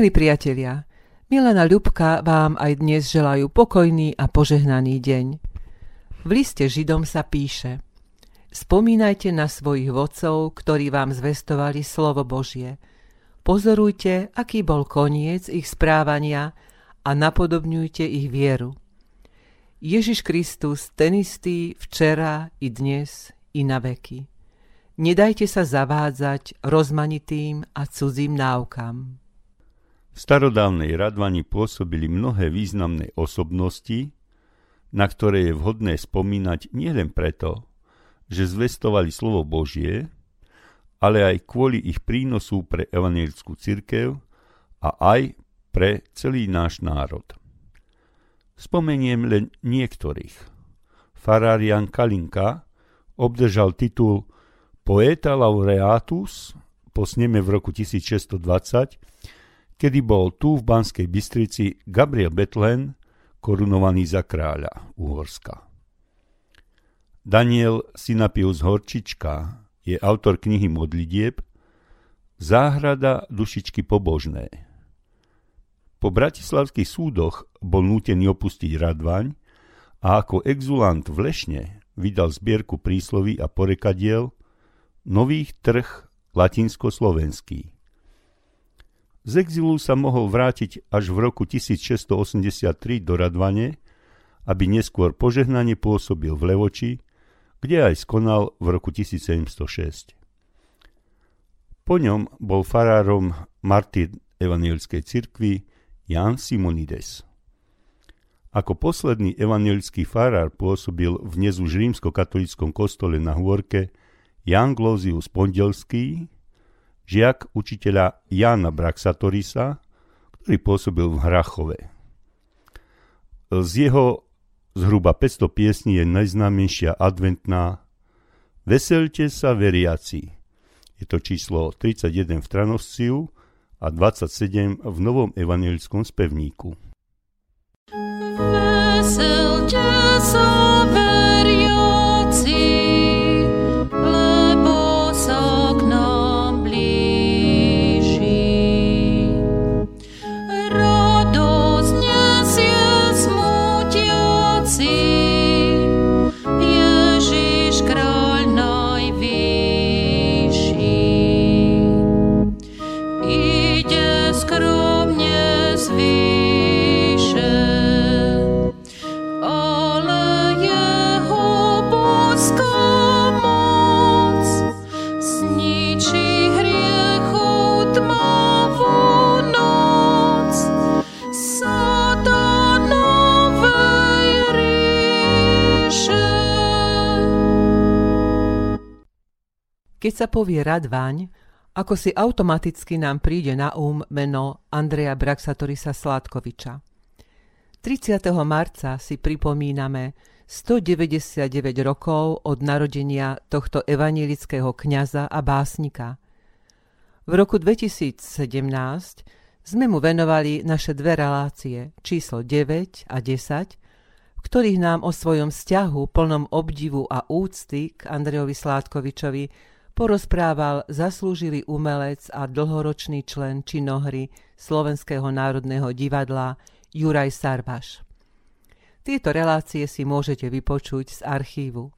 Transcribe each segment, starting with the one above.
Milí priatelia, Milana Ľubka vám aj dnes želajú pokojný a požehnaný deň. V liste Židom sa píše Spomínajte na svojich vodcov, ktorí vám zvestovali slovo Božie. Pozorujte, aký bol koniec ich správania a napodobňujte ich vieru. Ježiš Kristus ten istý včera i dnes i na veky. Nedajte sa zavádzať rozmanitým a cudzím náukam. V starodávnej Radvani pôsobili mnohé významné osobnosti, na ktoré je vhodné spomínať nielen preto, že zvestovali slovo Božie, ale aj kvôli ich prínosu pre evangelickú cirkev a aj pre celý náš národ. Spomeniem len niektorých. Farár Jan Kalinka obdržal titul Poeta laureatus po sneme v roku 1620 kedy bol tu v Banskej Bystrici Gabriel Betlen korunovaný za kráľa Uhorska. Daniel Sinapius Horčička je autor knihy Modlitieb Záhrada dušičky pobožné. Po bratislavských súdoch bol nútený opustiť Radvaň a ako exulant v Lešne vydal zbierku prísloví a porekadiel Nových trh latinsko-slovenský. Z exilu sa mohol vrátiť až v roku 1683 do Radvane, aby neskôr požehnanie pôsobil v Levoči, kde aj skonal v roku 1706. Po ňom bol farárom martyr evangelickej cirkvi Jan Simonides. Ako posledný evangelický farár pôsobil v dnes už rímsko-katolickom kostole na Hôrke Jan Glózius Pondelský, žiak učiteľa Jana Braxatorisa, ktorý pôsobil v Hrachove. Z jeho zhruba 500 piesní je najznámejšia adventná Veselte sa veriaci. Je to číslo 31 v Tranosciu a 27 v Novom evangelickom spevníku. Veselte sa Keď sa povie Radvaň, ako si automaticky nám príde na um meno Andreja Braxatorisa Sládkoviča. 30. marca si pripomíname 199 rokov od narodenia tohto evanilického kňaza a básnika. V roku 2017 sme mu venovali naše dve relácie, číslo 9 a 10, v ktorých nám o svojom vzťahu plnom obdivu a úcty k Andrejovi Sládkovičovi porozprával zaslúžilý umelec a dlhoročný člen činohry Slovenského národného divadla Juraj Sarbaš. Tieto relácie si môžete vypočuť z archívu.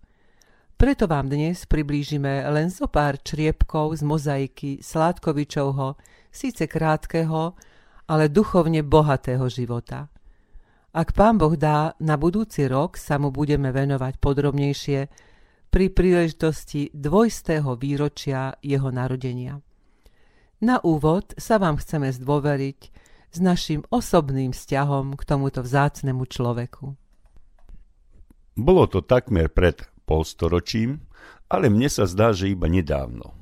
Preto vám dnes priblížime len zo pár čriepkov z mozaiky Sládkovičovho, síce krátkeho, ale duchovne bohatého života. Ak pán Boh dá, na budúci rok sa mu budeme venovať podrobnejšie, pri príležitosti dvojstého výročia jeho narodenia. Na úvod sa vám chceme zdôveriť s našim osobným vzťahom k tomuto vzácnemu človeku. Bolo to takmer pred polstoročím, ale mne sa zdá, že iba nedávno.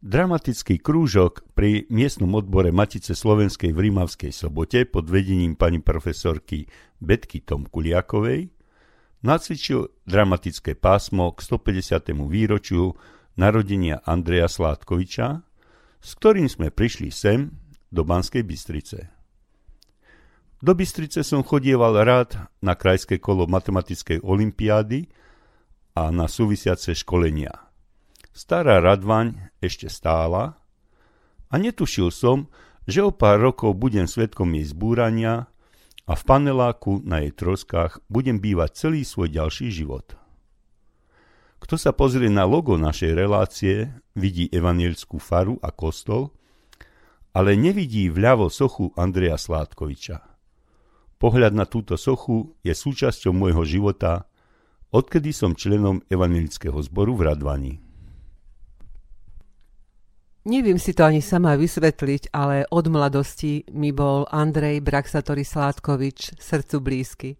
Dramatický krúžok pri miestnom odbore Matice Slovenskej v Rímavskej sobote pod vedením pani profesorky Betky Tomkuliakovej nacvičil dramatické pásmo k 150. výročiu narodenia Andreja Sládkoviča, s ktorým sme prišli sem do Banskej Bystrice. Do Bystrice som chodieval rád na krajské kolo matematickej olimpiády a na súvisiace školenia. Stará Radvaň ešte stála a netušil som, že o pár rokov budem svetkom jej zbúrania a v paneláku na jej troskách budem bývať celý svoj ďalší život. Kto sa pozrie na logo našej relácie, vidí evanielskú faru a kostol, ale nevidí vľavo sochu Andreja Sládkoviča. Pohľad na túto sochu je súčasťou môjho života, odkedy som členom evangelického zboru v Radvani. Neviem si to ani sama vysvetliť, ale od mladosti mi bol Andrej Braxatory Sládkovič srdcu blízky.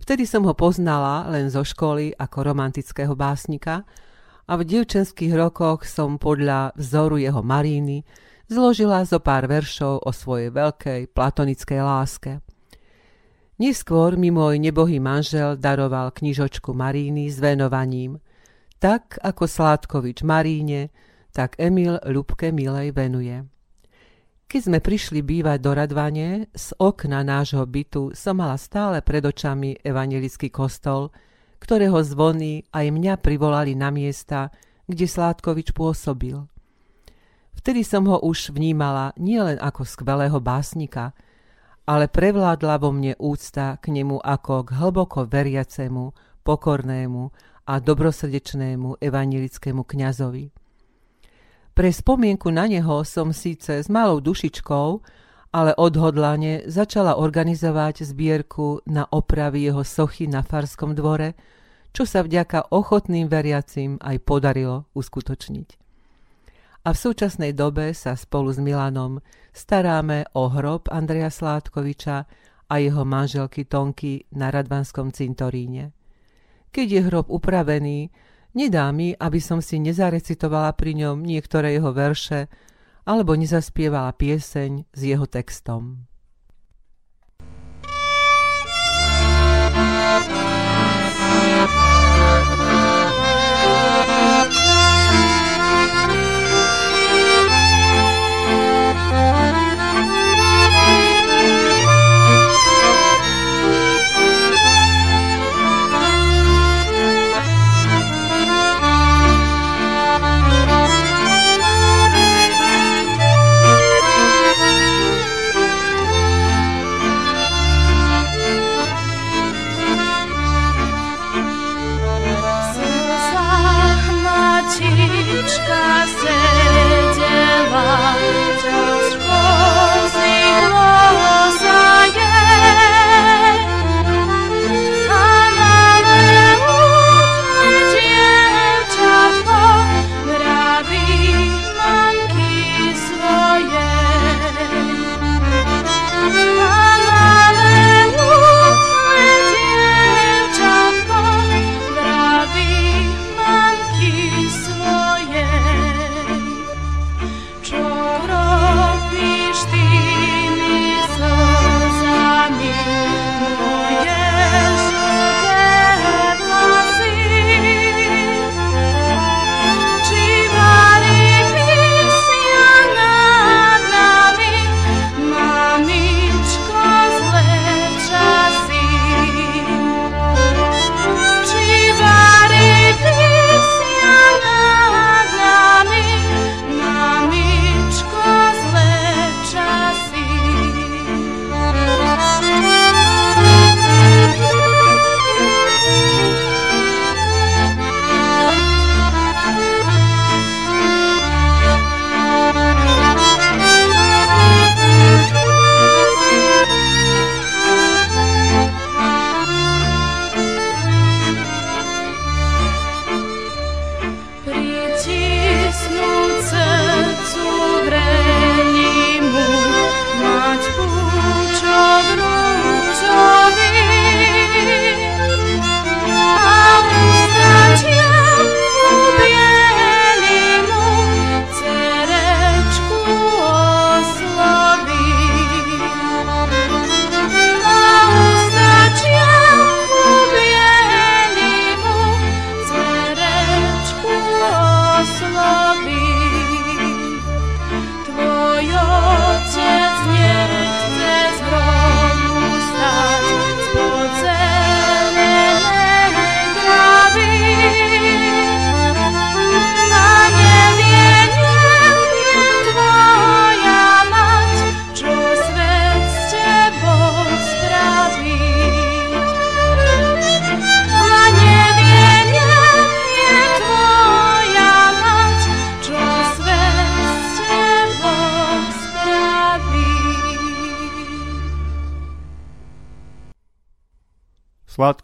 Vtedy som ho poznala len zo školy ako romantického básnika a v dievčenských rokoch som podľa vzoru jeho Maríny zložila zo pár veršov o svojej veľkej platonickej láske. Neskôr mi môj nebohý manžel daroval knižočku Maríny s venovaním. Tak ako Sládkovič Maríne, tak Emil Ľubke milej venuje. Keď sme prišli bývať do Radvane, z okna nášho bytu som mala stále pred očami evangelický kostol, ktorého zvony aj mňa privolali na miesta, kde Sládkovič pôsobil. Vtedy som ho už vnímala nielen ako skvelého básnika, ale prevládla vo mne úcta k nemu ako k hlboko veriacemu, pokornému a dobrosrdečnému evangelickému kňazovi. Pre spomienku na neho som síce s malou dušičkou, ale odhodlane začala organizovať zbierku na opravy jeho sochy na Farskom dvore, čo sa vďaka ochotným veriacim aj podarilo uskutočniť. A v súčasnej dobe sa spolu s Milanom staráme o hrob Andreja Sládkoviča a jeho manželky Tonky na Radvanskom cintoríne. Keď je hrob upravený, Nedá mi, aby som si nezarecitovala pri ňom niektoré jeho verše alebo nezaspievala pieseň s jeho textom.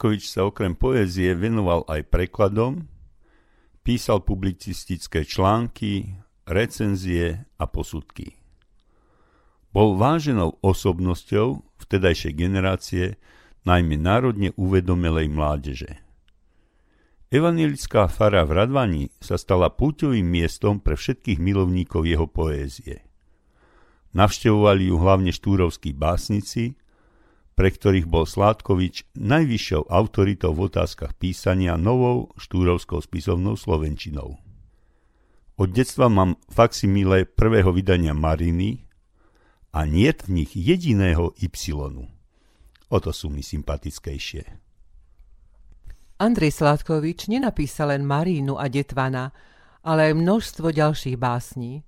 Sládkovič sa okrem poézie venoval aj prekladom, písal publicistické články, recenzie a posudky. Bol váženou osobnosťou vtedajšej generácie, najmä národne uvedomelej mládeže. Evanielická fara v Radvani sa stala púťovým miestom pre všetkých milovníkov jeho poézie. Navštevovali ju hlavne štúrovskí básnici, pre ktorých bol Sládkovič najvyššou autoritou v otázkach písania novou štúrovskou spisovnou slovenčinou. Od detstva mám faksimile prvého vydania Mariny a nie v nich jediného Y. O to sú mi sympatickejšie. Andrej Sládkovič nenapísal len Marínu a Detvana, ale aj množstvo ďalších básní.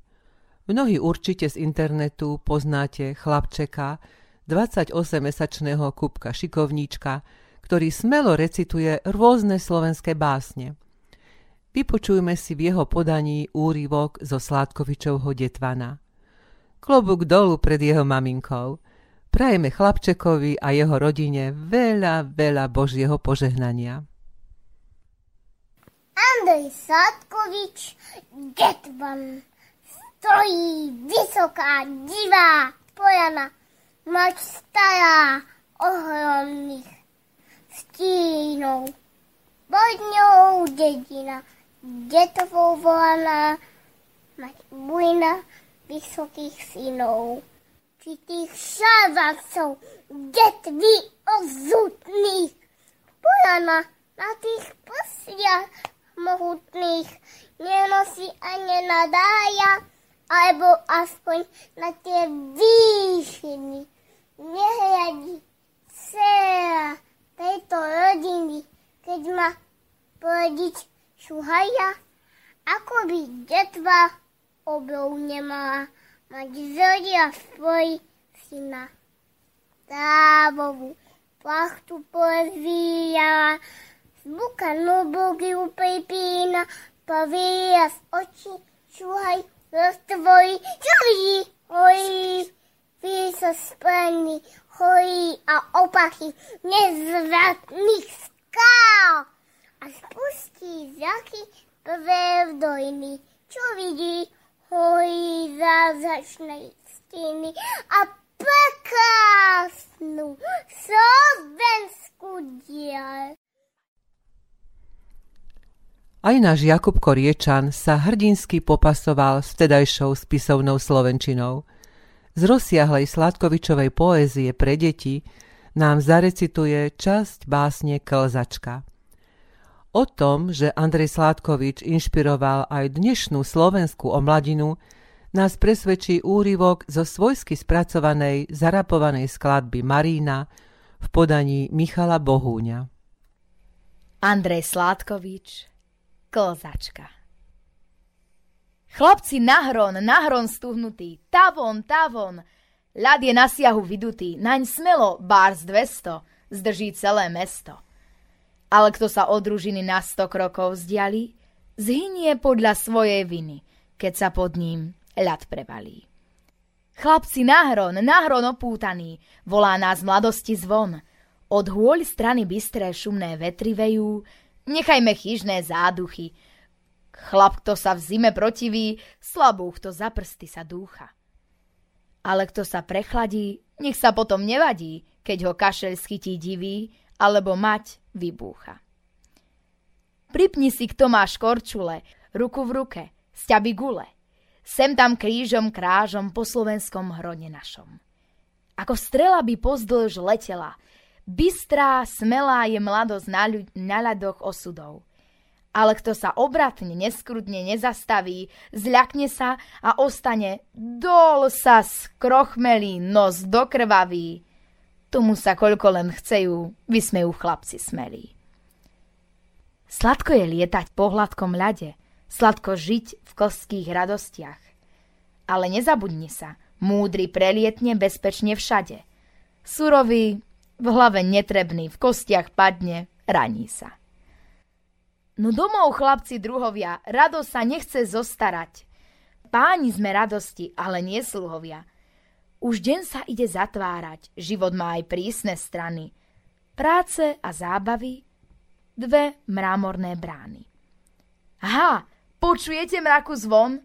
Mnohí určite z internetu poznáte chlapčeka, 28-mesačného Kupka Šikovníčka, ktorý smelo recituje rôzne slovenské básne. Vypočujme si v jeho podaní úryvok zo Sládkovičovho Detvana. Klobúk dolu pred jeho maminkou. Prajeme chlapčekovi a jeho rodine veľa, veľa Božieho požehnania. Andrej Sládkovič, Detvan stojí vysoká, divá pojana, mať stará ohromných stínov. Pod ňou dedina, detovou volaná, mať bujna vysokých synov. Či tých šávancov, detvy ozutných, pojana na tých posliach mohutných, nenosí a nenadája, alebo aspoň na tie výšiny. Nehľadí dcera tejto rodiny, keď ma porodič šuhaja, ako by detva obrov nemala mať zoria svoj syna. Trávovú plachtu pozvíjala, z buka nubugy upripína, povieja z očí, šuhaj roztvorí, žorí, hojí, sa splní, hojí a opachy nezvratných skál a spustí zraky prvé čo vidí, hojí zázračnej steny a prekrásnu slovenskú diel. Aj náš Jakub Koriečan sa hrdinsky popasoval s vtedajšou spisovnou slovenčinou. Z rozsiahlej Sladkovičovej poézie pre deti nám zarecituje časť básne Klzačka. O tom, že Andrej Sládkovič inšpiroval aj dnešnú slovenskú omladinu, nás presvedčí úryvok zo svojsky spracovanej, zarapovanej skladby Marína v podaní Michala Bohúňa. Andrej Sládkovič Kozačka. Chlapci nahron, nahron stuhnutý, tavon, tavon, ľad je na siahu vydutý, naň smelo, bárs 200, zdrží celé mesto. Ale kto sa od družiny na sto krokov vzdiali, zhynie podľa svojej viny, keď sa pod ním ľad prevalí. Chlapci nahron, nahron opútaný, volá nás mladosti zvon. Od hôľ strany bystré šumné vetry vejú, Nechajme chyžné záduchy. Chlap, kto sa v zime protiví, slabú, kto za prsty sa dúcha. Ale kto sa prechladí, nech sa potom nevadí, keď ho kašel schytí divý, alebo mať vybúcha. Pripni si, kto má škorčule, ruku v ruke, sťaby gule. Sem tam krížom krážom po slovenskom hrone našom. Ako strela by pozdĺž letela, Bystrá, smelá je mladosť na, ľud- na ľadoch osudov. Ale kto sa obratne, neskrutne nezastaví, zľakne sa a ostane dol sa skrochmelý, nos dokrvavý. Tomu sa koľko len chcejú, vysmejú chlapci smelí. Sladko je lietať po hladkom ľade, sladko žiť v kostských radostiach. Ale nezabudni sa, múdry prelietne bezpečne všade. Surový v hlave netrebný, v kostiach padne, raní sa. No domov, chlapci druhovia, rado sa nechce zostarať. Páni sme radosti, ale nie sluhovia. Už deň sa ide zatvárať, život má aj prísne strany. práce a zábavy, dve mrámorné brány. Ha, počujete mraku zvon?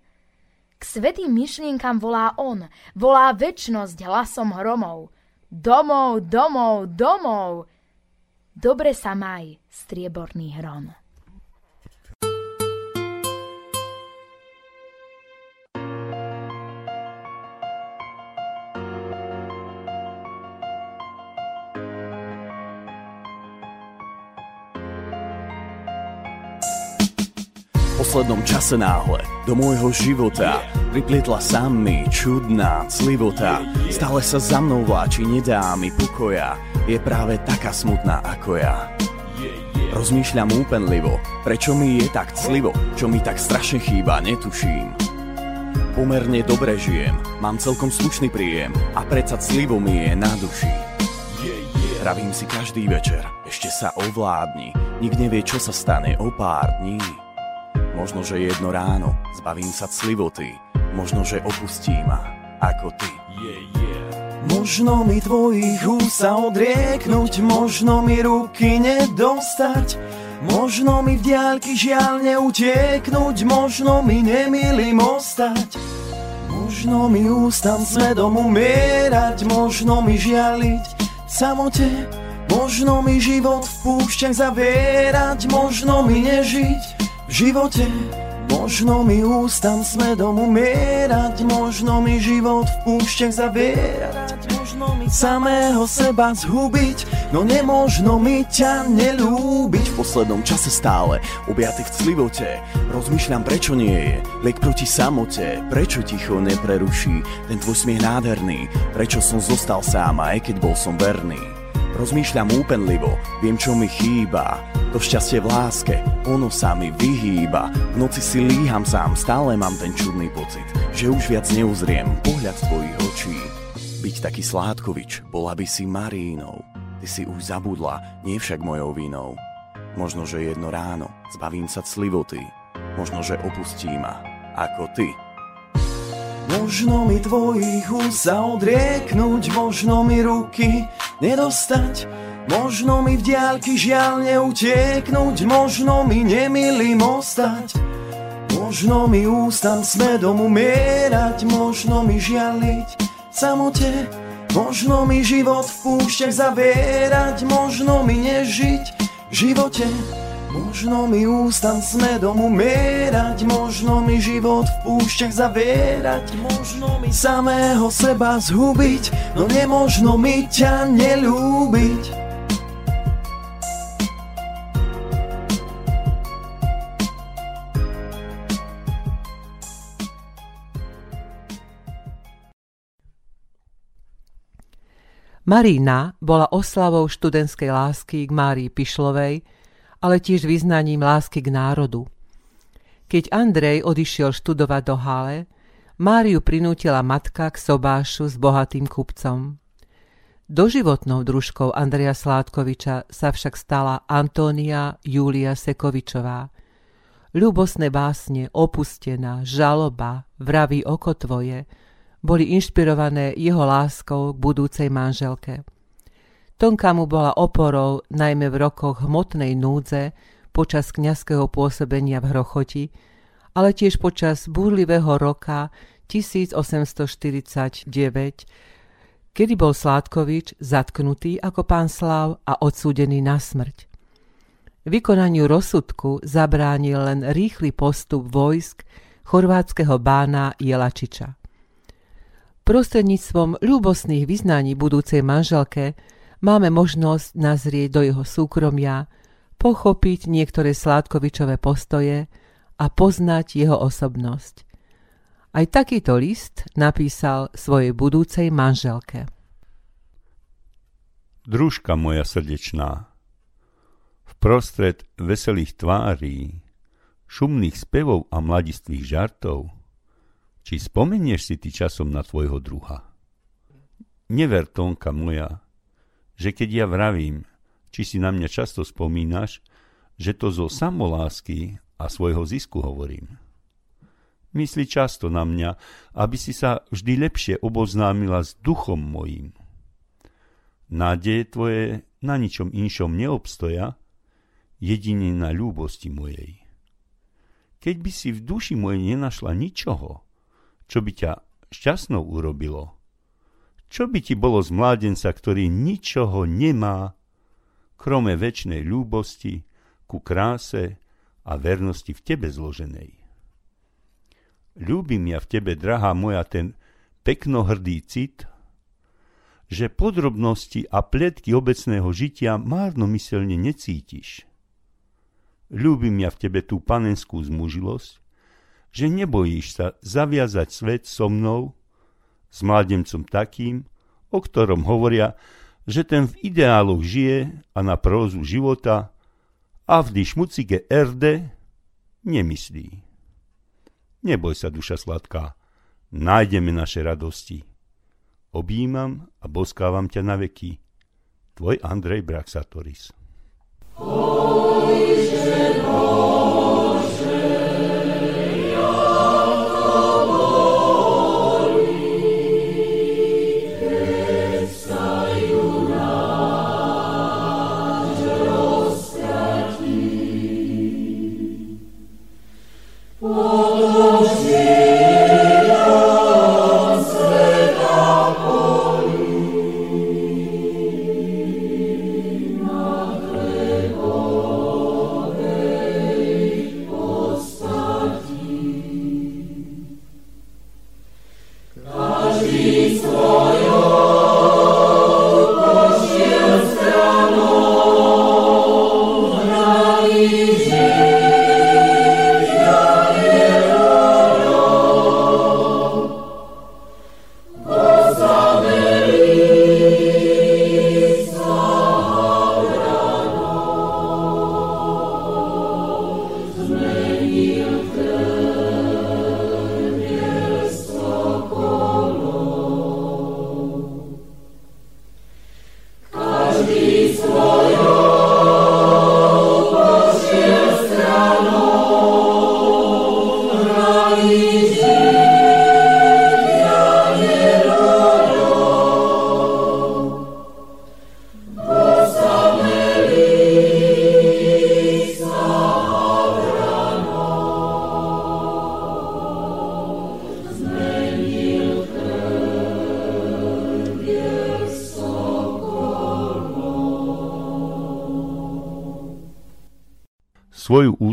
K svetým myšlienkam volá on, volá väčnosť hlasom hromov. Domov, domov, domov! Dobre sa maj, strieborný hron. Poslednom čase náhle do môjho života priplietla sa mi čudná clivota. Stále sa za mnou vláči, nedá mi pokoja, je práve taká smutná ako ja. Rozmýšľam úpenlivo, prečo mi je tak clivo, čo mi tak strašne chýba, netuším. Pomerne dobre žijem, mám celkom slušný príjem a predsa clivo mi je na duši. Pravím si každý večer, ešte sa ovládni, nik nevie, čo sa stane o pár dní. Možno, že jedno ráno zbavím sa clivoty, možno, že opustí ma ako ty. Yeah, yeah. Možno mi tvojich úst sa odrieknúť, možno mi ruky nedostať, možno mi v diaľky žiaľ neutieknúť, možno mi nemilým ostať. Možno mi ústam svedom umierať, možno mi žialiť v samote, možno mi život v púšťach zavierať, možno mi nežiť v živote Možno mi ústam smedom umierať Možno mi život v púšťach zavierať Možno mi samého seba zhubiť No nemožno mi ťa nelúbiť. V poslednom čase stále objatý v clivote Rozmýšľam prečo nie je Liek proti samote Prečo ticho nepreruší Ten tvoj smiech nádherný Prečo som zostal sám aj keď bol som verný Rozmýšľam úpenlivo, viem čo mi chýba. To šťastie v láske, ono sa mi vyhýba. V noci si líham sám, stále mám ten čudný pocit Že už viac neuzriem pohľad tvojich očí. Byť taký sládkovič, bola by si Marínou. Ty si už zabudla, nie však mojou vinou. Možno, že jedno ráno zbavím sa clivoty Možno, že opustí ma, ako ty Možno mi tvojich úst sa odrieknúť, možno mi ruky nedostať, možno mi v diaľky žiaľ neutieknúť, možno mi nemilým ostať. Možno mi ústam smedom umierať, možno mi žialiť samote, možno mi život v púšťach zavierať, možno mi nežiť v živote. Možno mi ústam s medom umierať, možno mi život v púšťach zavierať, možno mi samého seba zhubiť, no nemožno mi ťa nelúbiť. Marína bola oslavou študentskej lásky k Márii Pišlovej, ale tiež vyznaním lásky k národu. Keď Andrej odišiel študovať do Hale, Máriu prinútila matka k sobášu s bohatým kupcom. Doživotnou družkou Andreja Sládkoviča sa však stala Antónia Júlia Sekovičová. Ľubosné básne, opustená, žaloba, vraví oko tvoje, boli inšpirované jeho láskou k budúcej manželke. Tonka mu bola oporou najmä v rokoch hmotnej núdze počas kňazského pôsobenia v Hrochoti, ale tiež počas búrlivého roka 1849, kedy bol Sládkovič zatknutý ako pán Slav a odsúdený na smrť. Vykonaniu rozsudku zabránil len rýchly postup vojsk chorvátskeho bána Jelačiča. Prostredníctvom ľúbosných vyznaní budúcej manželke máme možnosť nazrieť do jeho súkromia, pochopiť niektoré Sládkovičové postoje a poznať jeho osobnosť. Aj takýto list napísal svojej budúcej manželke. Družka moja srdečná, v prostred veselých tvárí, šumných spevov a mladistvých žartov, či spomenieš si ty časom na tvojho druha? Never, Tonka moja, že keď ja vravím, či si na mňa často spomínaš, že to zo samolásky a svojho zisku hovorím. Myslí často na mňa, aby si sa vždy lepšie oboznámila s duchom mojím. Nádeje tvoje na ničom inšom neobstoja, jedine na ľúbosti mojej. Keď by si v duši mojej nenašla ničoho, čo by ťa šťastnou urobilo, čo by ti bolo z mládenca, ktorý ničoho nemá, krome väčšnej ľúbosti, ku kráse a vernosti v tebe zloženej. Ľúbim ja v tebe, drahá moja, ten peknohrdý cit, že podrobnosti a pletky obecného žitia márnomyselne necítiš. Ľúbim ja v tebe tú panenskú zmužilosť, že nebojíš sa zaviazať svet so mnou, s mládencom takým, o ktorom hovoria, že ten v ideáloch žije a na prózu života a v šmucige erde nemyslí. Neboj sa, duša sladká, nájdeme naše radosti. Objímam a boskávam ťa na veky. Tvoj Andrej Braxatoris. Ojže,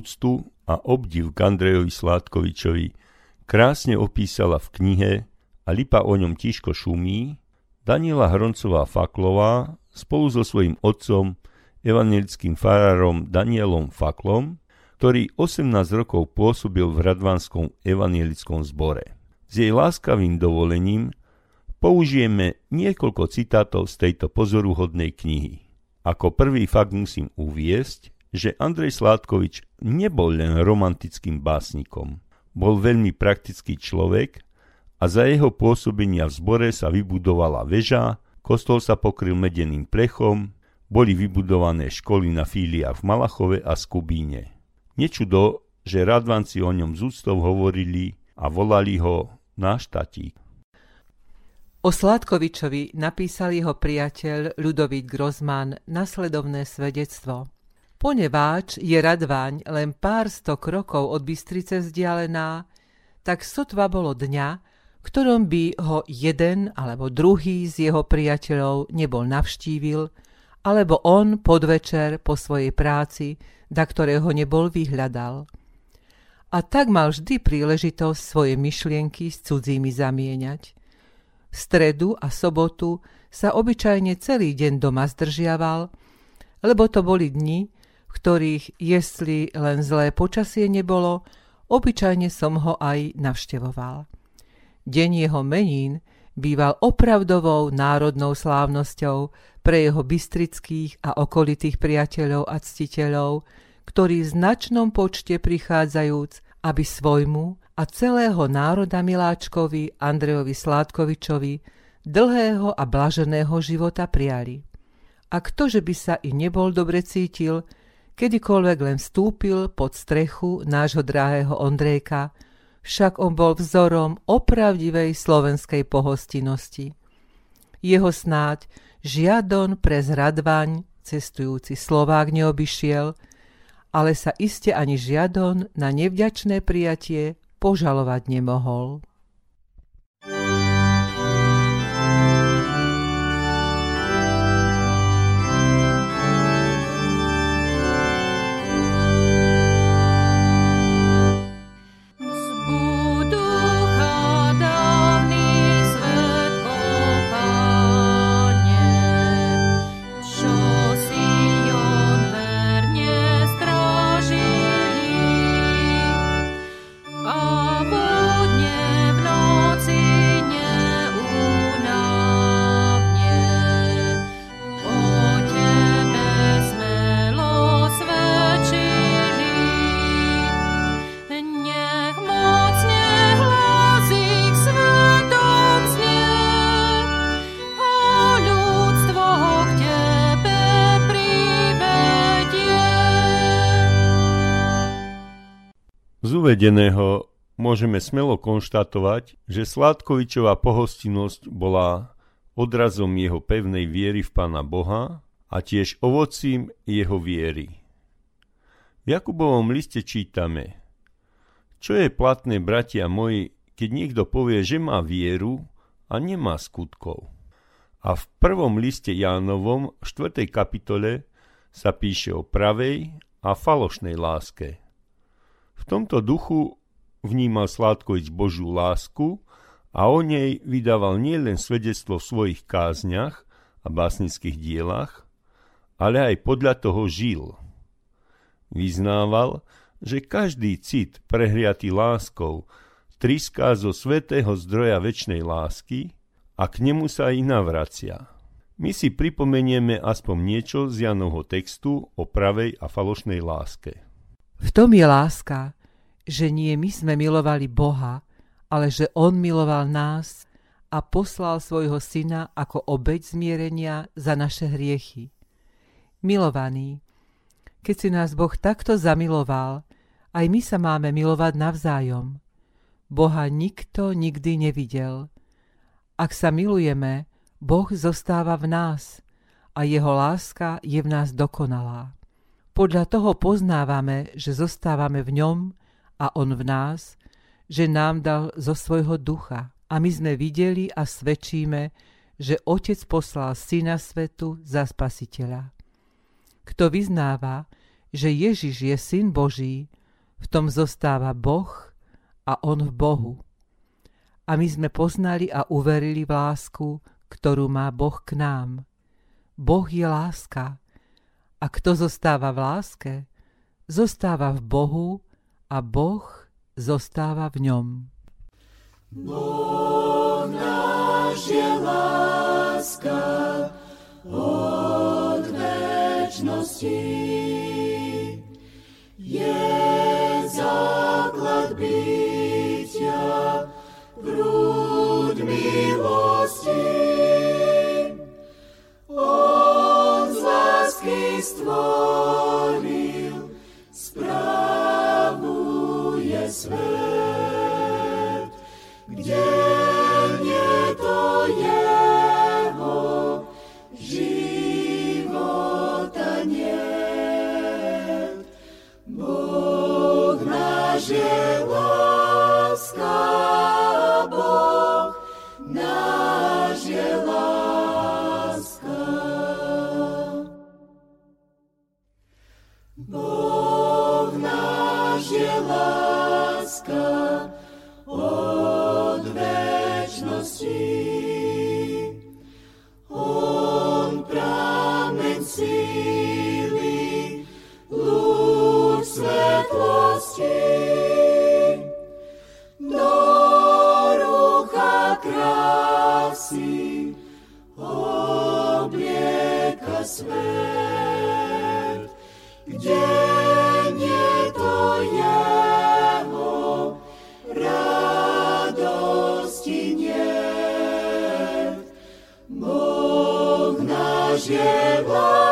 úctu a obdiv k Andrejovi Sládkovičovi krásne opísala v knihe A lipa o ňom tiško šumí Daniela Hroncová Faklová spolu so svojím otcom, evangelickým farárom Danielom Faklom, ktorý 18 rokov pôsobil v Radvanskom evangelickom zbore. S jej láskavým dovolením použijeme niekoľko citátov z tejto pozoruhodnej knihy. Ako prvý fakt musím uviesť, že Andrej Sládkovič nebol len romantickým básnikom. Bol veľmi praktický človek a za jeho pôsobenia v zbore sa vybudovala väža, kostol sa pokryl medeným plechom, boli vybudované školy na fíliách v Malachove a Skubíne. Nečudo, že radvanci o ňom z úctov hovorili a volali ho náš tatík. O Sládkovičovi napísal jeho priateľ Ľudovít Grozman nasledovné svedectvo. Poneváč je Radváň len pár sto krokov od Bystrice vzdialená, tak sotva bolo dňa, ktorom by ho jeden alebo druhý z jeho priateľov nebol navštívil, alebo on podvečer po svojej práci, da ktorého nebol vyhľadal. A tak mal vždy príležitosť svoje myšlienky s cudzími zamieňať. V stredu a sobotu sa obyčajne celý deň doma zdržiaval, lebo to boli dni, ktorých, jestli len zlé počasie nebolo, obyčajne som ho aj navštevoval. Deň jeho menín býval opravdovou národnou slávnosťou pre jeho bystrických a okolitých priateľov a ctiteľov, ktorí v značnom počte prichádzajúc, aby svojmu a celého národa miláčkovi Andrejovi Sládkovičovi dlhého a blaženého života prijali. A ktože by sa i nebol dobre cítil, kedykoľvek len vstúpil pod strechu nášho drahého Ondrejka, však on bol vzorom opravdivej slovenskej pohostinnosti. Jeho snáď žiadon pre zradvaň cestujúci Slovák neobyšiel, ale sa iste ani žiadon na nevďačné prijatie požalovať nemohol. Uvedeného môžeme smelo konštatovať, že Sládkovičová pohostinnosť bola odrazom jeho pevnej viery v Pána Boha a tiež ovocím jeho viery. V Jakubovom liste čítame Čo je platné, bratia moji, keď niekto povie, že má vieru a nemá skutkov? A v prvom liste Jánovom, 4. kapitole, sa píše o pravej a falošnej láske – v tomto duchu vnímal Sládkovič Božú lásku a o nej vydával nielen svedectvo v svojich kázniach a básnických dielach, ale aj podľa toho žil. Vyznával, že každý cit prehriatý láskou triská zo svetého zdroja väčšnej lásky a k nemu sa aj navracia. My si pripomenieme aspoň niečo z Janovho textu o pravej a falošnej láske. V tom je láska, že nie my sme milovali Boha, ale že On miloval nás a poslal svojho syna ako obeď zmierenia za naše hriechy. Milovaní, keď si nás Boh takto zamiloval, aj my sa máme milovať navzájom. Boha nikto nikdy nevidel. Ak sa milujeme, Boh zostáva v nás a jeho láska je v nás dokonalá. Podľa toho poznávame, že zostávame v ňom a on v nás, že nám dal zo svojho ducha. A my sme videli a svedčíme, že Otec poslal Syna Svetu za Spasiteľa. Kto vyznáva, že Ježiš je Syn Boží, v tom zostáva Boh a On v Bohu. A my sme poznali a uverili v lásku, ktorú má Boh k nám. Boh je láska a kto zostáva v láske, zostáva v Bohu a Boh zostáva v ňom. Boh náš je láska od večnosti. Stvoril spravuje svet, kde nie to jeho života nie. Boh náš je spasí, oblieka svet, kde nie to jeho, radosti nie. Boh náš je vlád,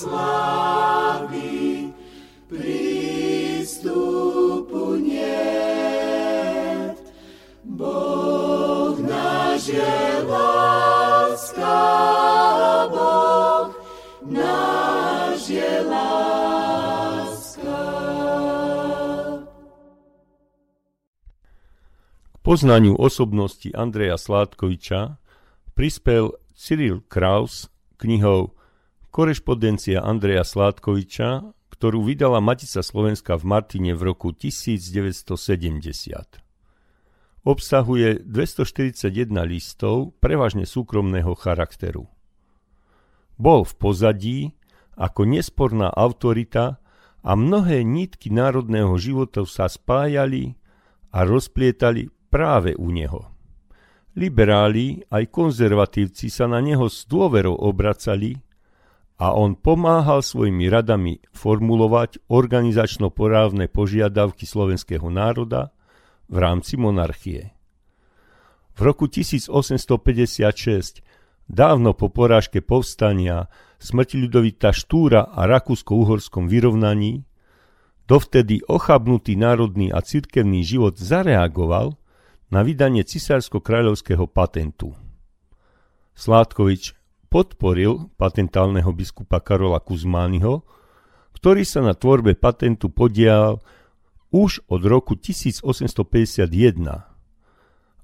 slávy prístupu niet. Boh náš je láska, Boh náš je láska. K poznaniu osobnosti Andreja Sládkoviča prispel Cyril Kraus knihou Korešpondencia Andreja Sládkoviča, ktorú vydala Matica Slovenska v Martine v roku 1970. Obsahuje 241 listov, prevažne súkromného charakteru. Bol v pozadí ako nesporná autorita a mnohé nitky národného života sa spájali a rozplietali práve u neho. Liberáli aj konzervatívci sa na neho s dôverou obracali a on pomáhal svojimi radami formulovať organizačno-porávne požiadavky slovenského národa v rámci monarchie. V roku 1856, dávno po porážke povstania, smrti Ľudovita Štúra a rakúsko-uhorskom vyrovnaní, dovtedy ochabnutý národný a cirkevný život zareagoval na vydanie cisársko-kráľovského patentu. Sládkovič podporil patentálneho biskupa Karola Kuzmányho, ktorý sa na tvorbe patentu podial už od roku 1851.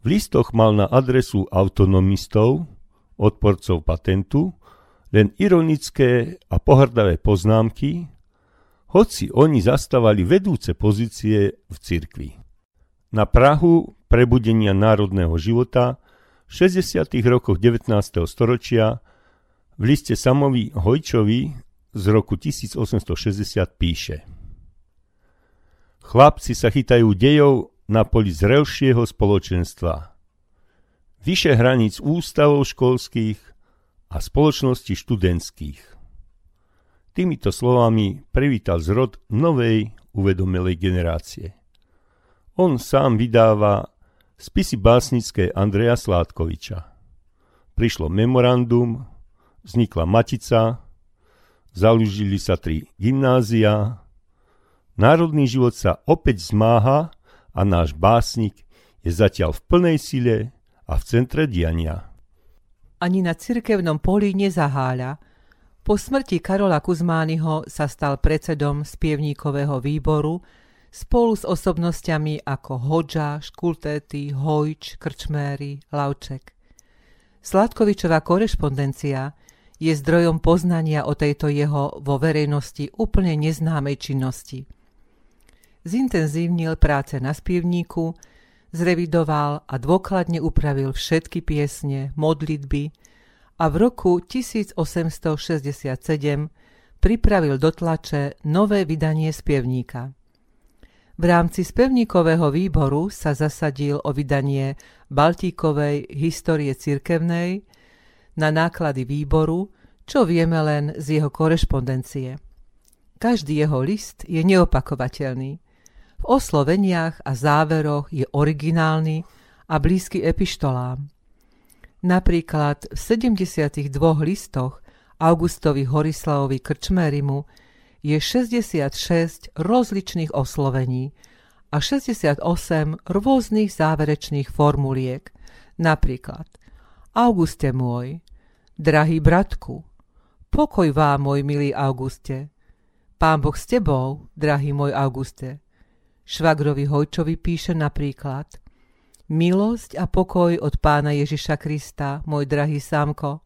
V listoch mal na adresu autonomistov, odporcov patentu, len ironické a pohrdavé poznámky, hoci oni zastávali vedúce pozície v cirkvi. Na Prahu prebudenia národného života v 60. rokoch 19. storočia v liste Samovi Hojčovi z roku 1860 píše Chlapci sa chytajú dejov na poli zrelšieho spoločenstva. Vyše hraníc ústavov školských a spoločnosti študentských. Týmito slovami privítal zrod novej uvedomelej generácie. On sám vydáva spisy básnické Andreja Sládkoviča. Prišlo memorandum, vznikla Matica, založili sa tri gymnázia, národný život sa opäť zmáha a náš básnik je zatiaľ v plnej sile a v centre diania. Ani na cirkevnom poli nezaháľa. Po smrti Karola Kuzmányho sa stal predsedom spievníkového výboru spolu s osobnosťami ako Hodža, Škultéty, Hojč, Krčméry, Lavček. Sladkovičová korešpondencia je zdrojom poznania o tejto jeho vo verejnosti úplne neznámej činnosti. Zintenzívnil práce na spívníku, zrevidoval a dôkladne upravil všetky piesne, modlitby a v roku 1867 pripravil do tlače nové vydanie spievníka. V rámci spevníkového výboru sa zasadil o vydanie Baltíkovej histórie cirkevnej na náklady výboru, čo vieme len z jeho korešpondencie. Každý jeho list je neopakovateľný. V osloveniach a záveroch je originálny a blízky epištolám. Napríklad v 72 listoch Augustovi Horislavovi Krčmerimu je 66 rozličných oslovení a 68 rôznych záverečných formuliek. Napríklad Auguste môj, drahý bratku, pokoj vám, môj milý Auguste, Pán Boh s tebou, drahý môj Auguste. Švagrovi Hojčovi píše napríklad Milosť a pokoj od pána Ježiša Krista, môj drahý Sámko.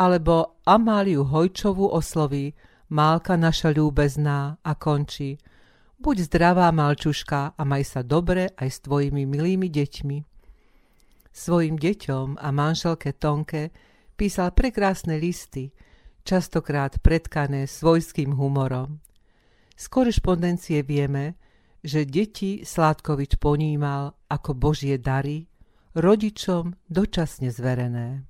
Alebo Amáliu Hojčovu osloví Málka naša ľúbezná a končí Buď zdravá, malčuška, a maj sa dobre aj s tvojimi milými deťmi. Svojim deťom a manželke Tonke písal prekrásne listy, častokrát predkané svojským humorom. Z korešpondencie vieme, že deti Sládkovič ponímal ako Božie dary, rodičom dočasne zverené.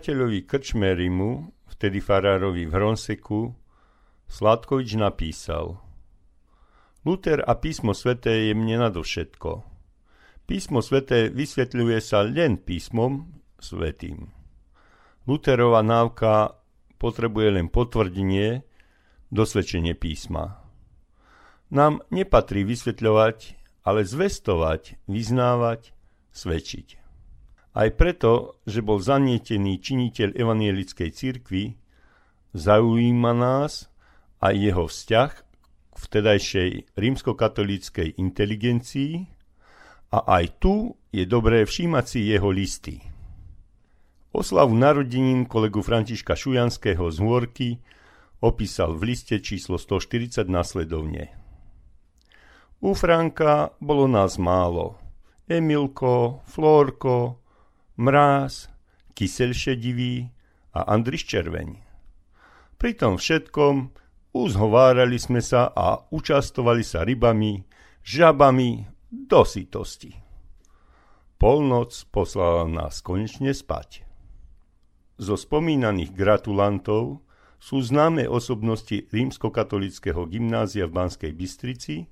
Priateľovi Krčmerimu, vtedy farárovi v Hronseku, Sladkovič napísal Luther a písmo sveté je mne nadovšetko. Písmo sveté vysvetľuje sa len písmom svetým. Luterová návka potrebuje len potvrdenie, dosvedčenie písma. Nám nepatrí vysvetľovať, ale zvestovať, vyznávať, svedčiť. Aj preto, že bol zanietený činiteľ evanielickej cirkvi, zaujíma nás aj jeho vzťah k vtedajšej rímskokatolíckej inteligencii a aj tu je dobré všímať si jeho listy. Oslavu narodenín kolegu Františka Šujanského z Hôrky opísal v liste číslo 140 nasledovne. U Franka bolo nás málo – Emilko, Flórko, Mráz, Kysel šedivý a Andriš Červeň. Pri tom všetkom uzhovárali sme sa a učastovali sa rybami, žabami do sytosti. Polnoc poslala nás konečne spať. Zo spomínaných gratulantov sú známe osobnosti rímskokatolického gymnázia v Banskej Bystrici,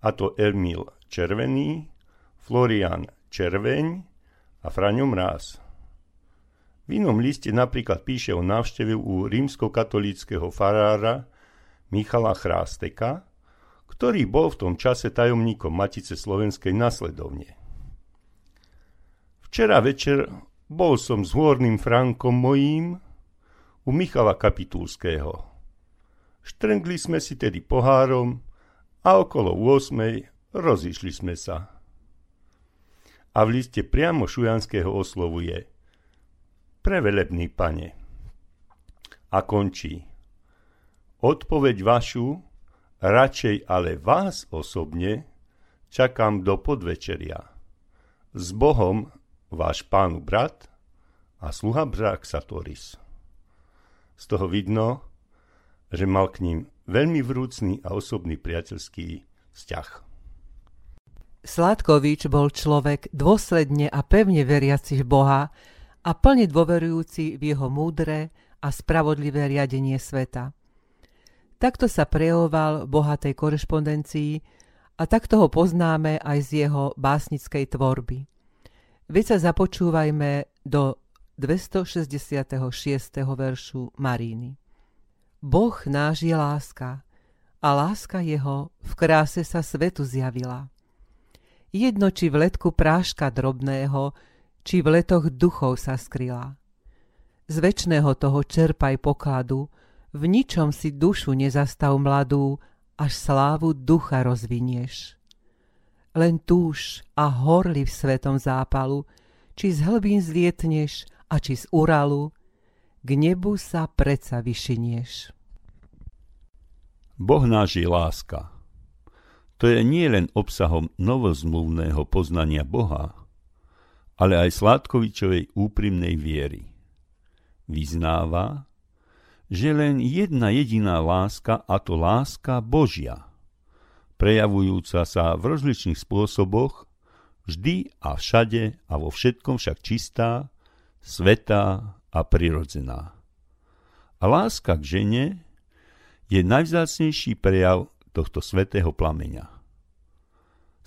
a to Emil Červený, Florian Červeň a Fraňo Mráz. V inom liste napríklad píše o návšteve u rímskokatolického farára Michala Chrásteka, ktorý bol v tom čase tajomníkom Matice Slovenskej nasledovne. Včera večer bol som s hôrnym Frankom mojím u Michala Kapitulského. Štrngli sme si tedy pohárom a okolo 8. rozišli sme sa a v liste priamo Šujanského oslovuje Prevelebný pane. A končí. Odpoveď vašu, radšej ale vás osobne, čakám do podvečeria. S Bohom váš pánu brat a sluha Braxatoris. Z toho vidno, že mal k ním veľmi vrúcný a osobný priateľský vzťah. Sladkovič bol človek dôsledne a pevne veriaci v Boha a plne dôverujúci v jeho múdre a spravodlivé riadenie sveta. Takto sa prejavoval v bohatej korešpondencii a takto ho poznáme aj z jeho básnickej tvorby. Veď sa započúvajme do 266. veršu Maríny. Boh náš je láska a láska jeho v kráse sa svetu zjavila jedno či v letku práška drobného, či v letoch duchov sa skryla. Z väčšného toho čerpaj pokladu, v ničom si dušu nezastav mladú, až slávu ducha rozvinieš. Len túž a horli v svetom zápalu, či z hlbín zlietneš a či z Uralu, k nebu sa preca vyšinieš. Boh náš je láska. To je nie len obsahom novozmluvného poznania Boha, ale aj Sládkovičovej úprimnej viery. Vyznáva, že len jedna jediná láska, a to láska Božia, prejavujúca sa v rozličných spôsoboch, vždy a všade a vo všetkom však čistá, svetá a prirodzená. A láska k žene je najvzácnejší prejav tohto svetého plameňa.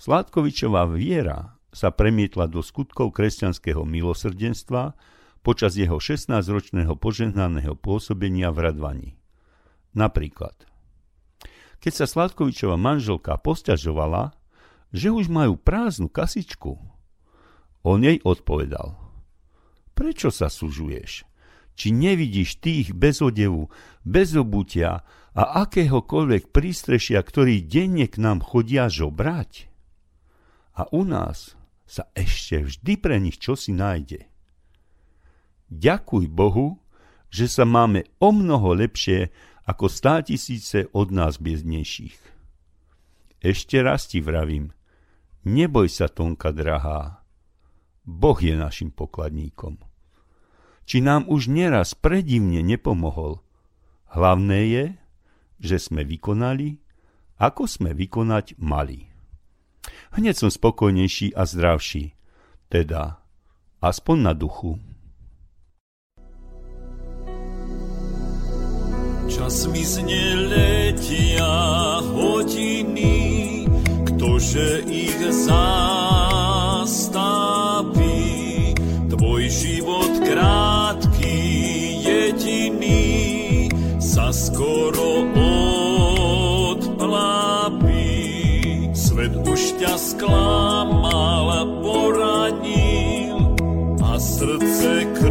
Sládkovičová viera sa premietla do skutkov kresťanského milosrdenstva počas jeho 16-ročného požehnaného pôsobenia v Radvani. Napríklad, keď sa Sládkovičová manželka posťažovala, že už majú prázdnu kasičku, on jej odpovedal. Prečo sa sužuješ? Či nevidíš tých bez odevu, bez obutia a akéhokoľvek prístrešia, ktorí denne k nám chodia žobrať. A u nás sa ešte vždy pre nich čosi nájde. Ďakuj Bohu, že sa máme o mnoho lepšie ako stá tisíce od nás biednejších. Ešte raz ti vravím, neboj sa, Tonka drahá, Boh je našim pokladníkom. Či nám už neraz predivne nepomohol, hlavné je, že sme vykonali, ako sme vykonať mali. Hneď som spokojnejší a zdravší, teda aspoň na duchu. Čas mi letia hodiny, ktože ich zastaví. Tvoj život krátky, jediný, sa skoro ťa sklamal, poranil a srdce krváca.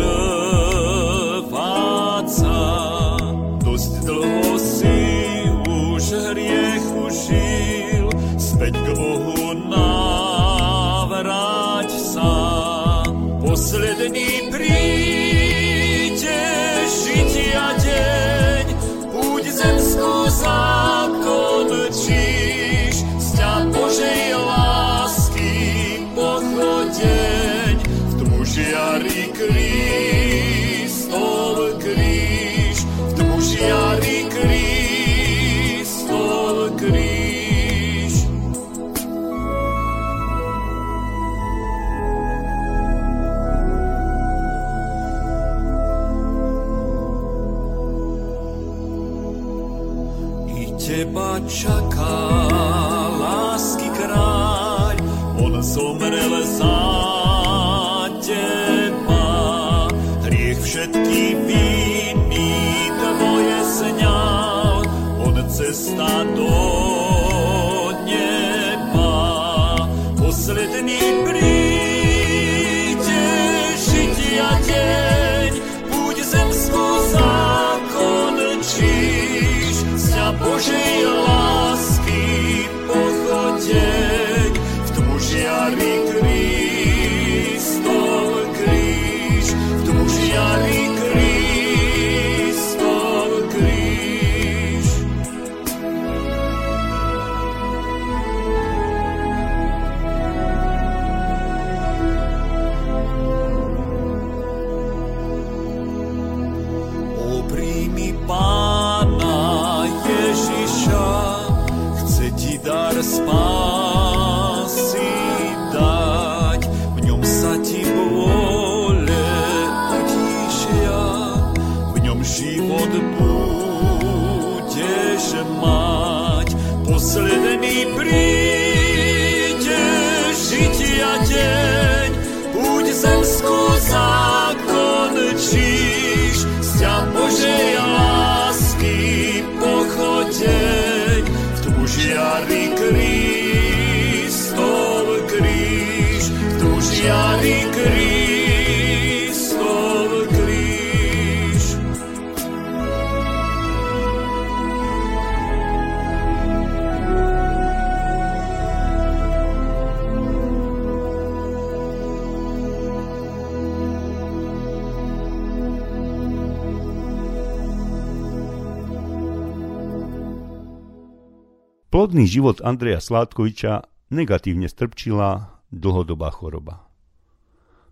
Rodný život Andreja Sládkoviča negatívne strpčila dlhodobá choroba.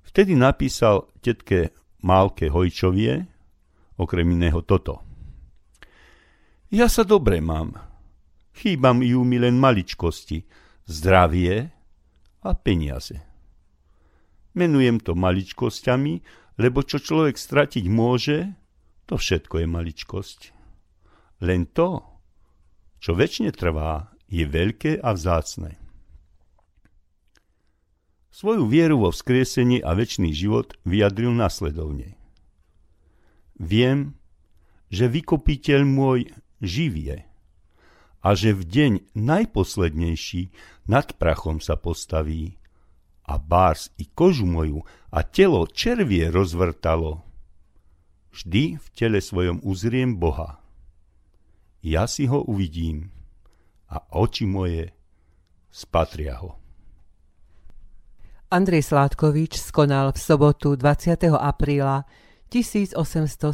Vtedy napísal tetke Málke Hojčovie okrem iného toto. Ja sa dobre mám. Chýbam ju mi len maličkosti, zdravie a peniaze. Menujem to maličkosťami, lebo čo človek stratiť môže, to všetko je maličkosť. Len to, čo väčšine trvá, je veľké a vzácne. Svoju vieru vo vzkriesenie a väčší život vyjadril nasledovne. Viem, že vykopiteľ môj živie a že v deň najposlednejší nad prachom sa postaví a bárs i kožu moju a telo červie rozvrtalo. Vždy v tele svojom uzriem Boha ja si ho uvidím a oči moje spatria ho. Andrej Sládkovič skonal v sobotu 20. apríla 1872.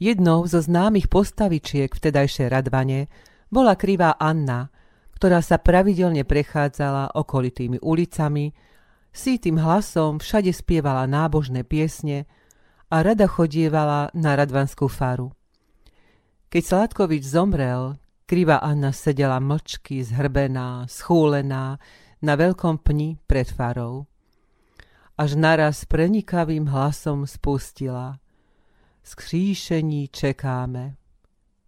Jednou zo známych postavičiek v tedajšej Radvane bola krivá Anna, ktorá sa pravidelne prechádzala okolitými ulicami, sítým hlasom všade spievala nábožné piesne a rada chodievala na radvanskú faru. Keď Sladkovič zomrel, kriva Anna sedela mlčky, zhrbená, schúlená, na veľkom pni pred farou. Až naraz prenikavým hlasom spustila. Skříšení čekáme.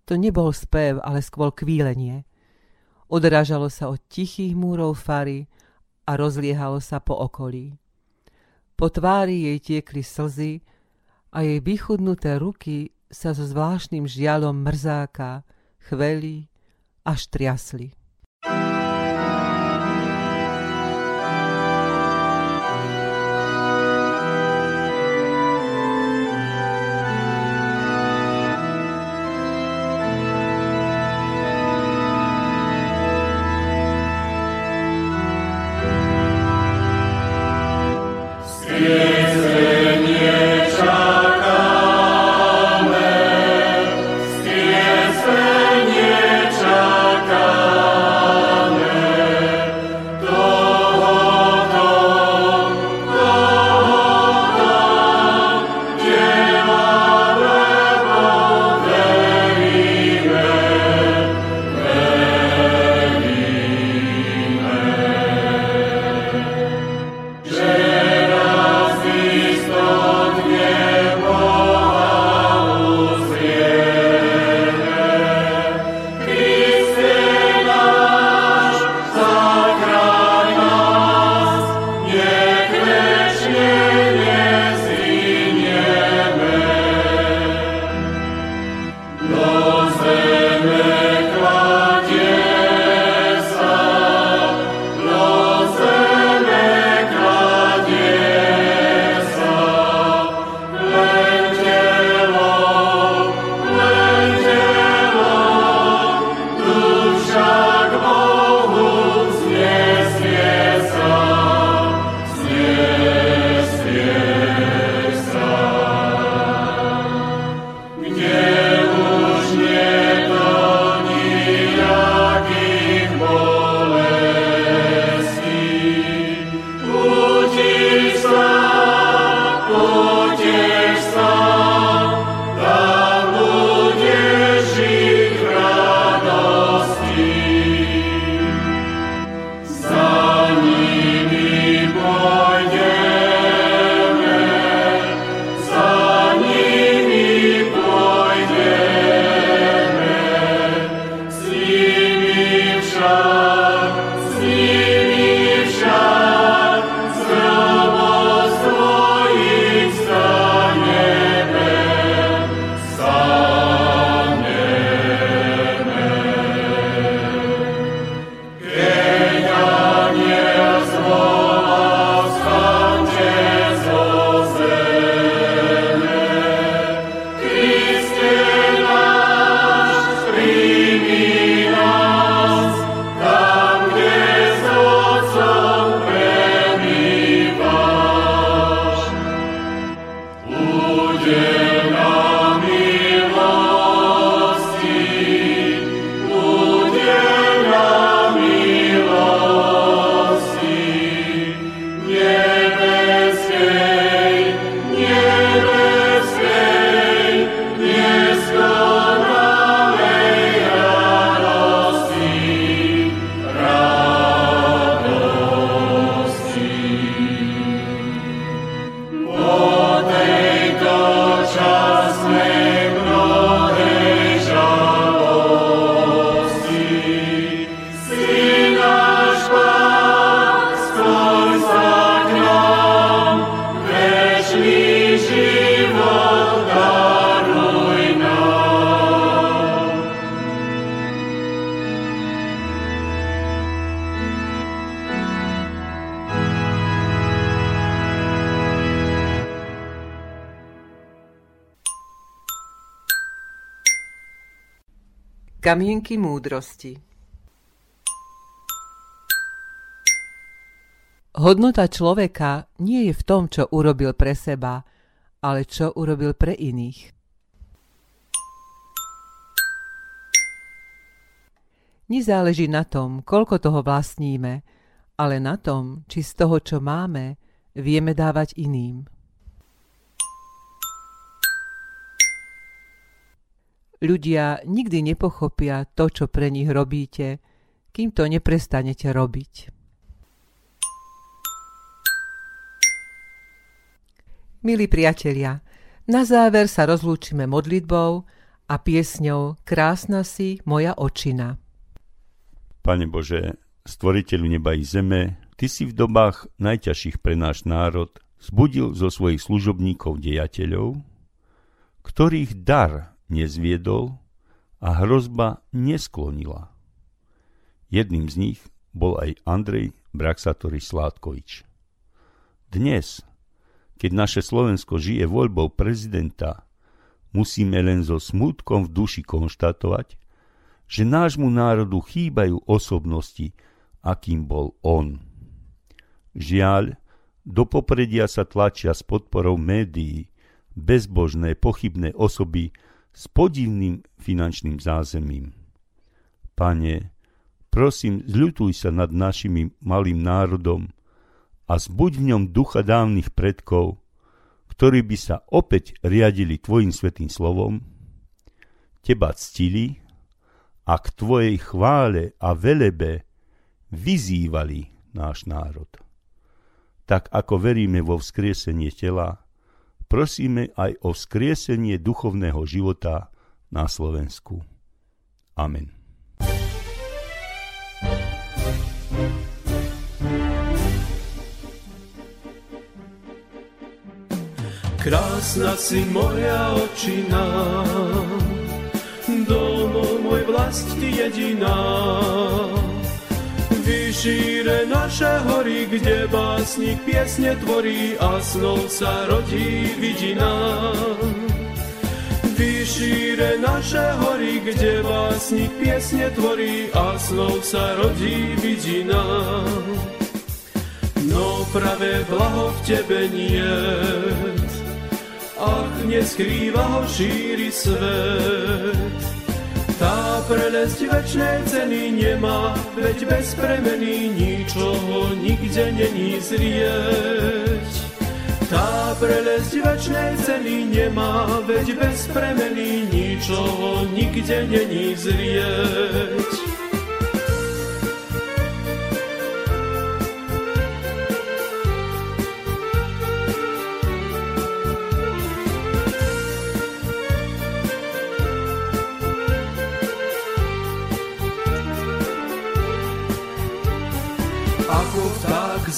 To nebol spev, ale skôr kvílenie. Odrážalo sa od tichých múrov fary a rozliehalo sa po okolí. Po tvári jej tiekli slzy a jej vychudnuté ruky sa so zvláštnym žialom mrzáka chveli a štriasli. Kamienky múdrosti Hodnota človeka nie je v tom, čo urobil pre seba, ale čo urobil pre iných. Nezáleží na tom, koľko toho vlastníme, ale na tom, či z toho, čo máme, vieme dávať iným. Ľudia nikdy nepochopia to, čo pre nich robíte, kým to neprestanete robiť. Milí priatelia, na záver sa rozlúčime modlitbou a piesňou Krásna si moja očina. Pane Bože, stvoriteľu neba i zeme, Ty si v dobách najťažších pre náš národ zbudil zo svojich služobníkov dejateľov, ktorých dar nezviedol a hrozba nesklonila. Jedným z nich bol aj Andrej Braxatory Sládkovič. Dnes, keď naše Slovensko žije voľbou prezidenta, musíme len so smutkom v duši konštatovať, že nášmu národu chýbajú osobnosti, akým bol on. Žiaľ, do popredia sa tlačia s podporou médií bezbožné, pochybné osoby s podivným finančným zázemím. Pane, prosím, zľutuj sa nad našimi malým národom a zbuď v ňom ducha dávnych predkov, ktorí by sa opäť riadili Tvojim svetým slovom, Teba ctili a k Tvojej chvále a velebe vyzývali náš národ tak ako veríme vo vzkriesenie tela, prosíme aj o vzkriesenie duchovného života na Slovensku. Amen. Krásna si moja očina, domov môj vlast jediná šíre naše hory, kde básnik piesne tvorí a snov sa rodí vidina. Vyšíre naše hory, kde básnik piesne tvorí a snov sa rodí vidina. No pravé blaho v tebe nie, ach neskrýva ho šíri svet. Tá prelesť večnej ceny nemá, veď bez premeny ničoho nikde není zrieť. Tá prelesť večnej ceny nemá, veď bez premeny ničoho nikde není zrieť.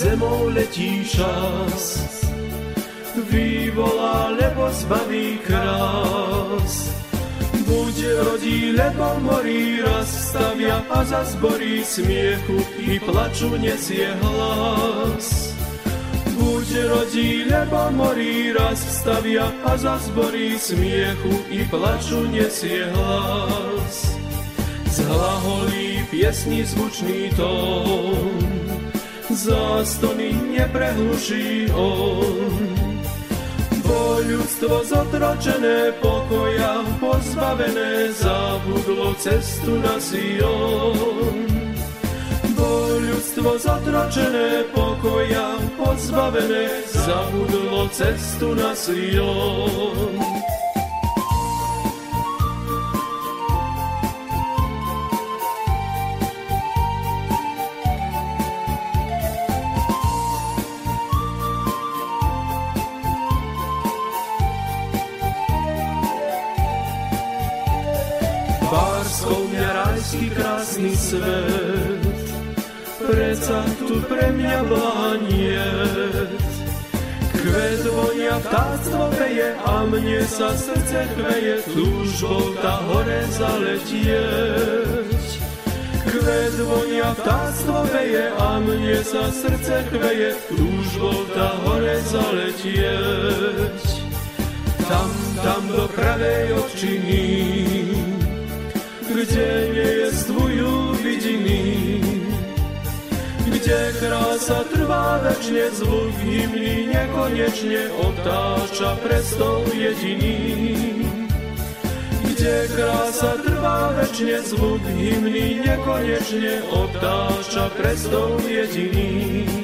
Zemou letí šas. Vyvolá, lebo zbaví krás. Buď rodí, lebo morí, raz stavia a za zborí smiechu i plaču nesie hlas. Buď rodí, lebo morí, raz stavia a za zborí smiechu i plaču nesie hlas. Zhlaholí piesni zvučný tón, zástony neprehluší on. Bo ľudstvo zotročené pokoja, pozbavené zabudlo cestu na Sion. Bo ľudstvo zotročené pokoja, pozbavené zabudlo cestu na Sion. Rajský krásny svet, preca tu pre mňa blániet. Kvet vonia vtáctvo veje a mne sa srdce chveje, túžbou tá hore zaletieť. Kvet vonia vtáctvo veje a mne sa srdce chveje, túžbou tá hore zaletieť. Tam, tam do pravej očiny, kde nejezdvujú vidiny, kde krása trvá večne, zvuk hymny nekonečne obtáča prestol jediný. Kde krása trvá večne, zvuk hymny nekonečne obtáča prestol jediný.